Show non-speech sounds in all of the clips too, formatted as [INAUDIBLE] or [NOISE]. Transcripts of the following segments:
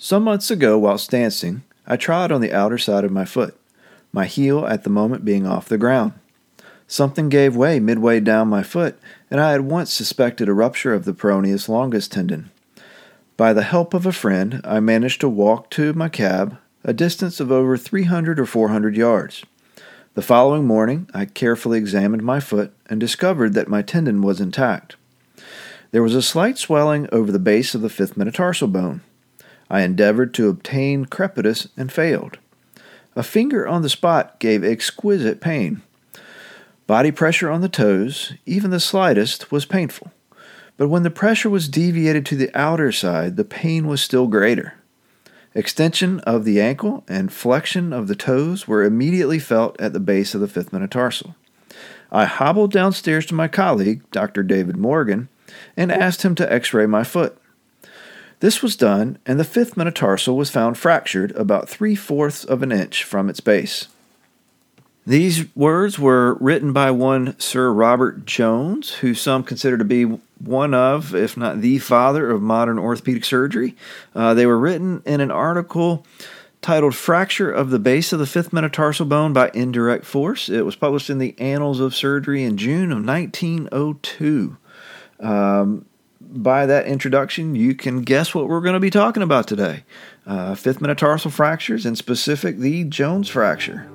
Some months ago, whilst dancing, I trod on the outer side of my foot, my heel at the moment being off the ground. Something gave way midway down my foot, and I at once suspected a rupture of the peroneus longus tendon. By the help of a friend, I managed to walk to my cab, a distance of over 300 or 400 yards. The following morning, I carefully examined my foot and discovered that my tendon was intact. There was a slight swelling over the base of the fifth metatarsal bone. I endeavored to obtain crepitus and failed. A finger on the spot gave exquisite pain. Body pressure on the toes, even the slightest, was painful. But when the pressure was deviated to the outer side, the pain was still greater. Extension of the ankle and flexion of the toes were immediately felt at the base of the fifth metatarsal. I hobbled downstairs to my colleague, Dr. David Morgan, and asked him to x ray my foot. This was done, and the fifth metatarsal was found fractured about three fourths of an inch from its base. These words were written by one Sir Robert Jones, who some consider to be one of, if not the father of modern orthopedic surgery. Uh, they were written in an article titled Fracture of the Base of the Fifth Metatarsal Bone by Indirect Force. It was published in the Annals of Surgery in June of 1902. Um, by that introduction, you can guess what we're going to be talking about today uh, fifth metatarsal fractures, and specific the Jones fracture.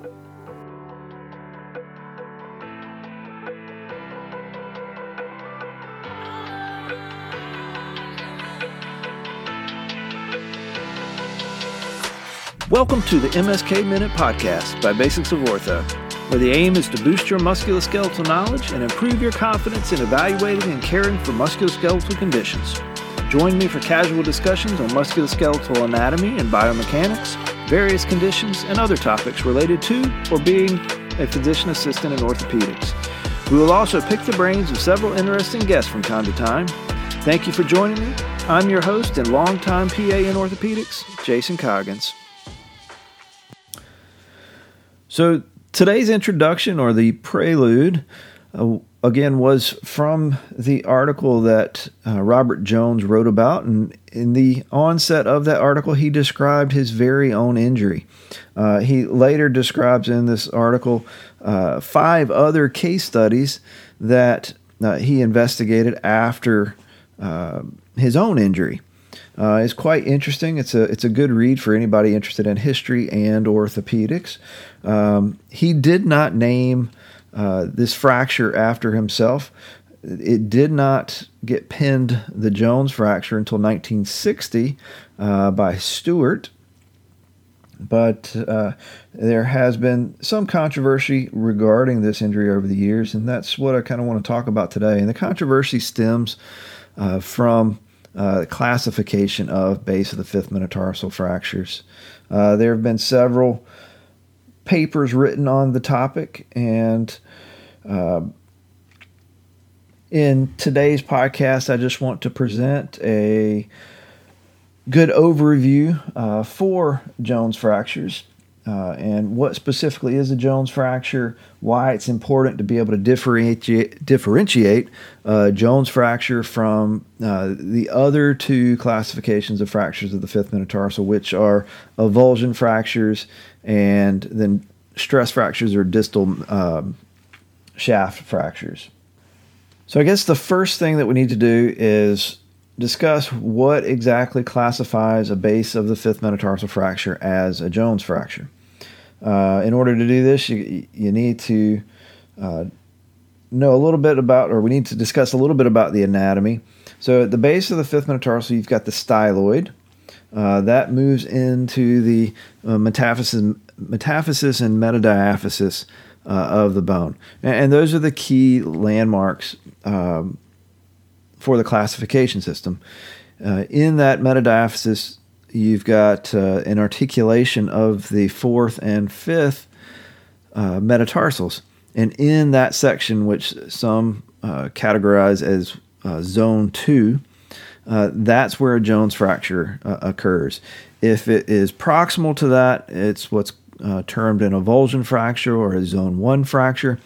Welcome to the MSK Minute Podcast by Basics of Ortho, where the aim is to boost your musculoskeletal knowledge and improve your confidence in evaluating and caring for musculoskeletal conditions. Join me for casual discussions on musculoskeletal anatomy and biomechanics, various conditions, and other topics related to or being a physician assistant in orthopedics. We will also pick the brains of several interesting guests from time to time. Thank you for joining me. I'm your host and longtime PA in orthopedics, Jason Coggins. So today's introduction or the prelude, uh, again, was from the article that uh, Robert Jones wrote about. And in the onset of that article, he described his very own injury. Uh, he later describes in this article uh, five other case studies that uh, he investigated after uh, his own injury. Uh, it's quite interesting. It's a it's a good read for anybody interested in history and orthopedics. Um, he did not name uh, this fracture after himself. It did not get pinned the Jones fracture until 1960 uh, by Stewart, but uh, there has been some controversy regarding this injury over the years, and that's what I kind of want to talk about today. And the controversy stems uh, from uh, classification of base of the fifth metatarsal fractures. Uh, there have been several papers written on the topic, and uh, in today's podcast, I just want to present a good overview uh, for Jones fractures uh, and what specifically is a Jones fracture, why it's important to be able to differentiate, differentiate uh, Jones fracture from uh, the other two classifications of fractures of the fifth metatarsal, which are avulsion fractures and then stress fractures or distal um, shaft fractures. So, I guess the first thing that we need to do is discuss what exactly classifies a base of the fifth metatarsal fracture as a Jones fracture. Uh, in order to do this, you, you need to uh, know a little bit about, or we need to discuss a little bit about the anatomy. So, at the base of the fifth metatarsal, you've got the styloid. Uh, that moves into the uh, metaphysis, metaphysis and metadiaphysis uh, of the bone. And, and, those are the key landmarks um, for the classification system. Uh, in that metadiaphysis, you've got uh, an articulation of the fourth and fifth uh, metatarsals. And in that section, which some uh, categorize as uh, zone two, uh, that's where a Jones fracture occurs. If it is proximal to that, it's what's termed an avulsion fracture or a zone one fracture.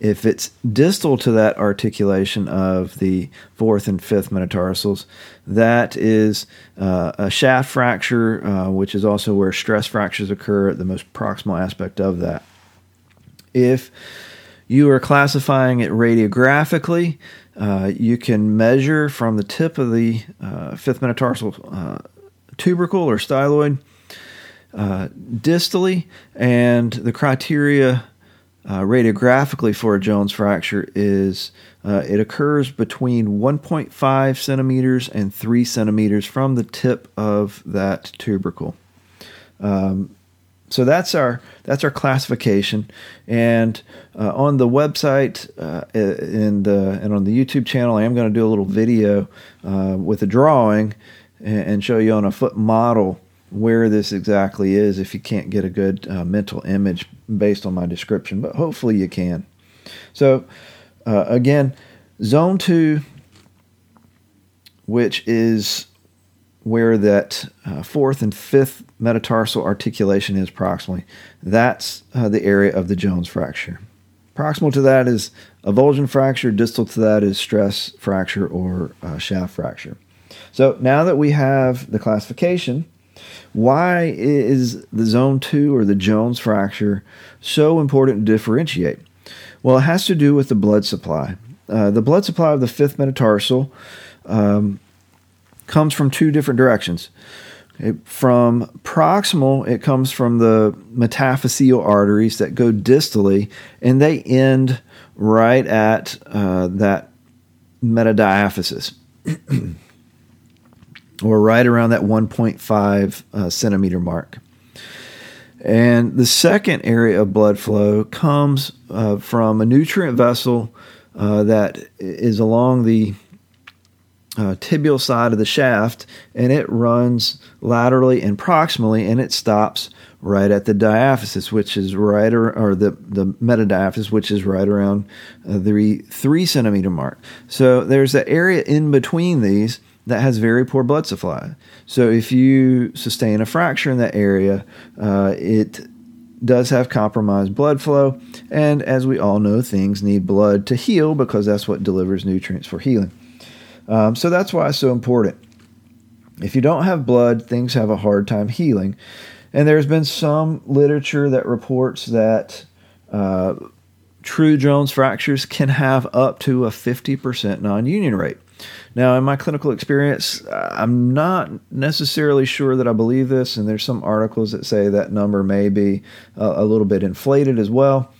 If it's distal to that articulation of the fourth and fifth metatarsals, that is uh, a shaft fracture, uh, which is also where stress fractures occur at the most proximal aspect of that. If you are classifying it radiographically, uh, you can measure from the tip of the uh, fifth metatarsal uh, tubercle or styloid uh, distally, and the criteria uh, radiographically for a Jones fracture is uh, it occurs between 1.5 centimeters and 3 centimeters from the tip of that tubercle. Um, so that's our that's our classification, and uh, on the website and uh, and on the YouTube channel, I am going to do a little video uh, with a drawing and, and show you on a foot model where this exactly is if you can't get a good uh, mental image based on my description, but hopefully you can. So, uh, again, zone two, which is where that uh, fourth and fifth metatarsal articulation is proximally, that's uh, the area of the Jones fracture. Proximal to that is avulsion fracture, distal to that is stress fracture or uh, shaft fracture. So now that we have the classification, why is the zone 2 or the Jones fracture so important to differentiate? Well, it has to do with the blood supply. Uh, the blood supply of the fifth metatarsal um, comes from two different directions. It, from proximal, it comes from the metaphyseal arteries that go distally, and they end right at uh, that metadiaphysis. [CLEARS THROAT] or right around that 1.5 uh, centimeter mark. And the second area of blood flow comes uh, from a nutrient vessel uh, that is along the uh, tibial side of the shaft, and it runs laterally and proximally, and it stops right at the diaphysis, which is right or, or the the metadiaphysis, which is right around uh, the three centimeter mark. So there's an area in between these that has very poor blood supply. So if you sustain a fracture in that area, uh, it does have compromised blood flow. And as we all know, things need blood to heal because that's what delivers nutrients for healing. Um, so that's why it's so important. If you don't have blood, things have a hard time healing. And there's been some literature that reports that uh, true Jones fractures can have up to a 50% non union rate. Now, in my clinical experience, I'm not necessarily sure that I believe this, and there's some articles that say that number may be a, a little bit inflated as well.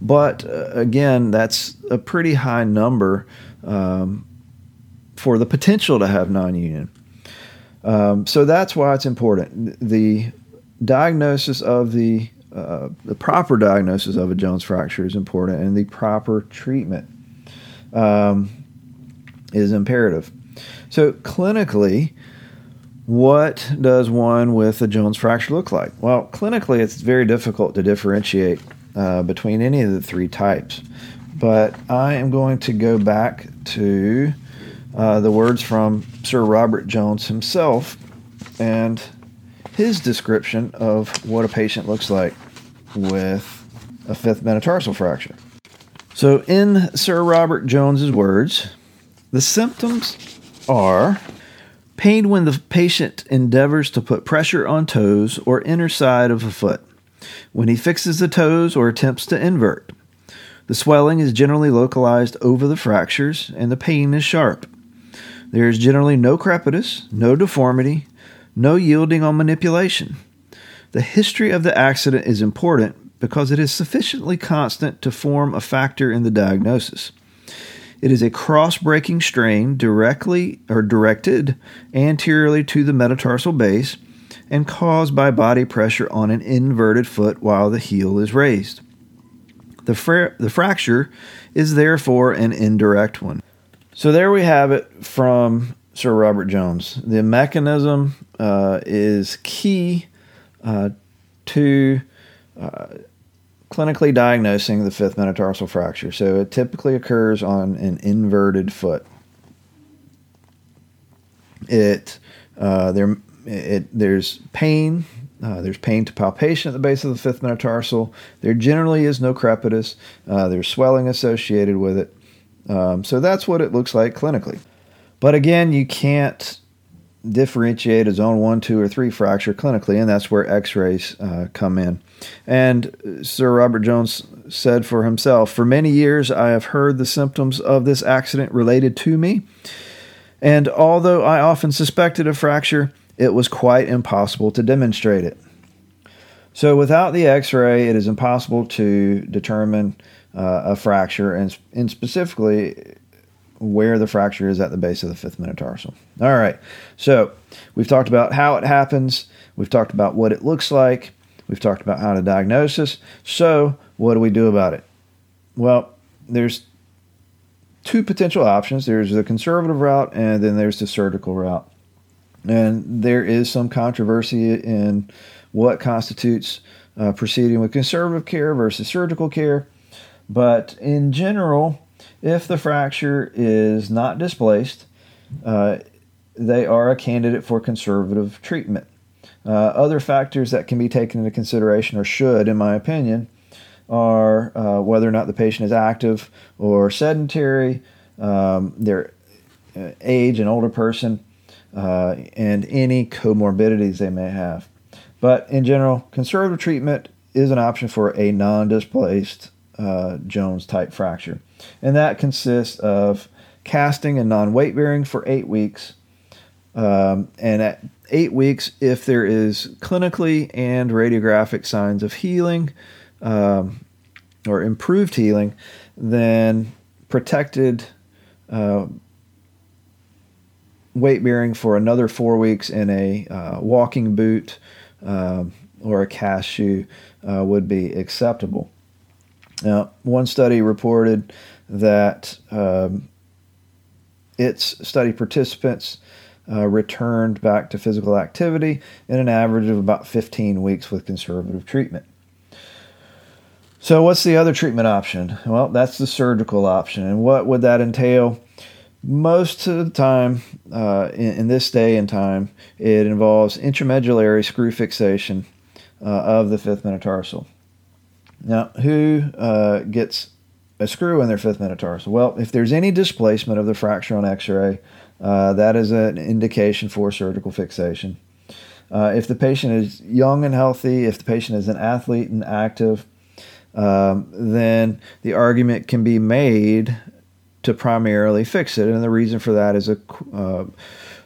But uh, again, that's a pretty high number um, for the potential to have non union. Um, so that's why it's important. The diagnosis of the uh, the proper diagnosis of a Jones fracture is important, and the proper treatment. Um, is imperative. So, clinically, what does one with a Jones fracture look like? Well, clinically, it's very difficult to differentiate uh, between any of the three types. But I am going to go back to uh, the words from Sir Robert Jones himself and his description of what a patient looks like with a fifth metatarsal fracture. So, in Sir Robert Jones's words, the symptoms are pain when the patient endeavors to put pressure on toes or inner side of a foot, when he fixes the toes or attempts to invert. The swelling is generally localized over the fractures and the pain is sharp. There is generally no crepitus, no deformity, no yielding on manipulation. The history of the accident is important because it is sufficiently constant to form a factor in the diagnosis. It is a cross breaking strain directly or directed anteriorly to the metatarsal base and caused by body pressure on an inverted foot while the heel is raised. The, fra- the fracture is therefore an indirect one. So there we have it from Sir Robert Jones. The mechanism uh, is key uh, to uh, clinically diagnosing the fifth metatarsal fracture. So it typically occurs on an inverted foot. It uh, there it there's pain Uh, there's pain to palpation at the base of the fifth metatarsal. There generally is no crepitus. Uh, there's swelling associated with it. Um, so that's what it looks like clinically. But again, you can't differentiate a zone one, two, or three fracture clinically, and that's where x rays uh, come in. And Sir Robert Jones said for himself For many years, I have heard the symptoms of this accident related to me. And although I often suspected a fracture, it was quite impossible to demonstrate it. So, without the x ray, it is impossible to determine uh, a fracture, and, and specifically where the fracture is at the base of the fifth metatarsal. All right, so we've talked about how it happens, we've talked about what it looks like, we've talked about how to diagnose this. So, what do we do about it? Well, there's two potential options there's the conservative route, and then there's the surgical route. And there is some controversy in what constitutes uh, proceeding with conservative care versus surgical care. But in general, if the fracture is not displaced, uh, they are a candidate for conservative treatment. Uh, other factors that can be taken into consideration, or should, in my opinion, are uh, whether or not the patient is active or sedentary, um, their uh, age, an older person, uh, and any comorbidities they may have. But in general, conservative treatment is an option for a non displaced uh, Jones type fracture. And that consists of casting and non weight bearing for eight weeks. Um, and at eight weeks, if there is clinically and radiographic signs of healing um, or improved healing, then protected uh, weight bearing for another four weeks in a uh, walking boot um, or a cast shoe uh, would be acceptable. Now, one study reported that um, its study participants uh, returned back to physical activity in an average of about 15 weeks with conservative treatment. So, what's the other treatment option? Well, that's the surgical option. And what would that entail? Most of the time, uh, in, in, this day and time, it involves intramedullary screw fixation uh, of the fifth metatarsal. Now, who uh, gets a screw in their fifth metatarsal? Well, if there's any displacement of the fracture on x ray, uh, that is an indication for surgical fixation. Uh, if the patient is young and healthy, if the patient is an athlete and active, um, then the argument can be made to primarily fix it. And the reason for that is a uh,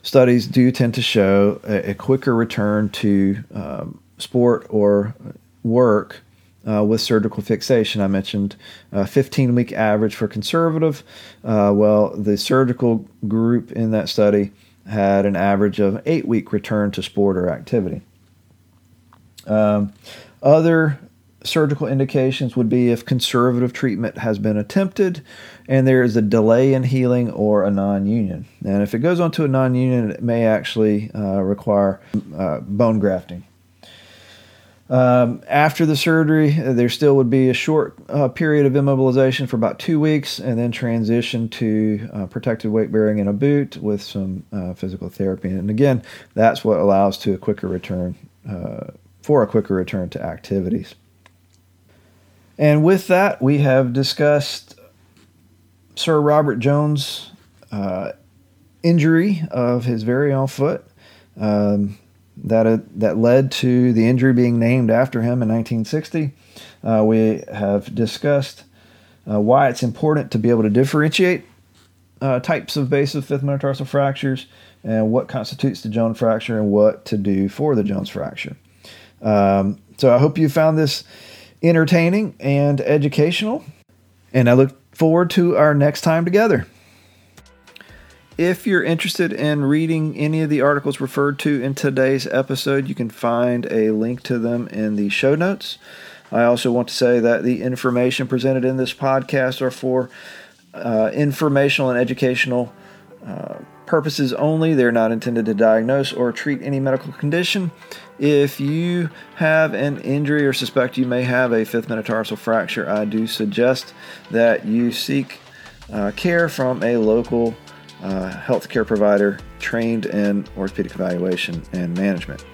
studies do tend to show a, a quicker return to um, sport or work uh, with surgical fixation. I mentioned a 15 week average for conservative. Uh, well, the surgical group in that study had an average of eight week return to sport or activity. Um, other surgical indications would be if conservative treatment has been attempted and there is a delay in healing or a non union. And if it goes on to a non union, it may actually uh, require uh, bone grafting. Um, after the surgery, there still would be a short uh, period of immobilization for about two weeks and then transition to uh, protected weight bearing in a boot with some uh, physical therapy. And again, that's what allows to a quicker return uh, for a quicker return to activities. And with that, we have discussed Sir Robert Jones' uh, injury of his very own foot. Um, that uh, that led to the injury being named after him in 1960. Uh, we have discussed uh, why it's important to be able to differentiate uh, types of base of fifth metatarsal fractures and what constitutes the Jones fracture and what to do for the Jones fracture. Um, so I hope you found this entertaining and educational, and I look forward to our next time together. If you're interested in reading any of the articles referred to in today's episode, you can find a link to them in the show notes. I also want to say that the information presented in this podcast are for uh, informational and educational uh, purposes only. They're not intended to diagnose or treat any medical condition. If you have an injury or suspect you may have a fifth metatarsal fracture, I do suggest that you seek uh, care from a local uh, healthcare provider trained in orthopedic evaluation and management.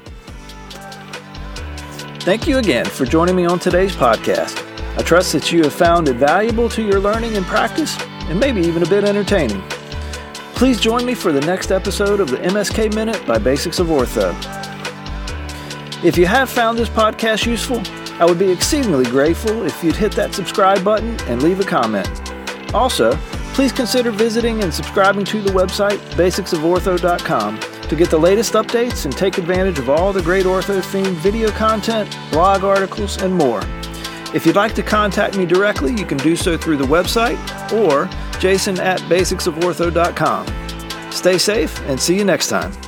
Thank you again for joining me on today's podcast. I trust that you have found it valuable to your learning and practice, and maybe even a bit entertaining. Please join me for the next episode of the MSK Minute by Basics of Ortho. If you have found this podcast useful, I would be exceedingly grateful if you'd hit that subscribe button and leave a comment. Also, please consider visiting and subscribing to the website basicsofortho.com to get the latest updates and take advantage of all the great ortho themed video content, blog articles, and more. If you'd like to contact me directly, you can do so through the website or jason at basicsofortho.com. Stay safe and see you next time.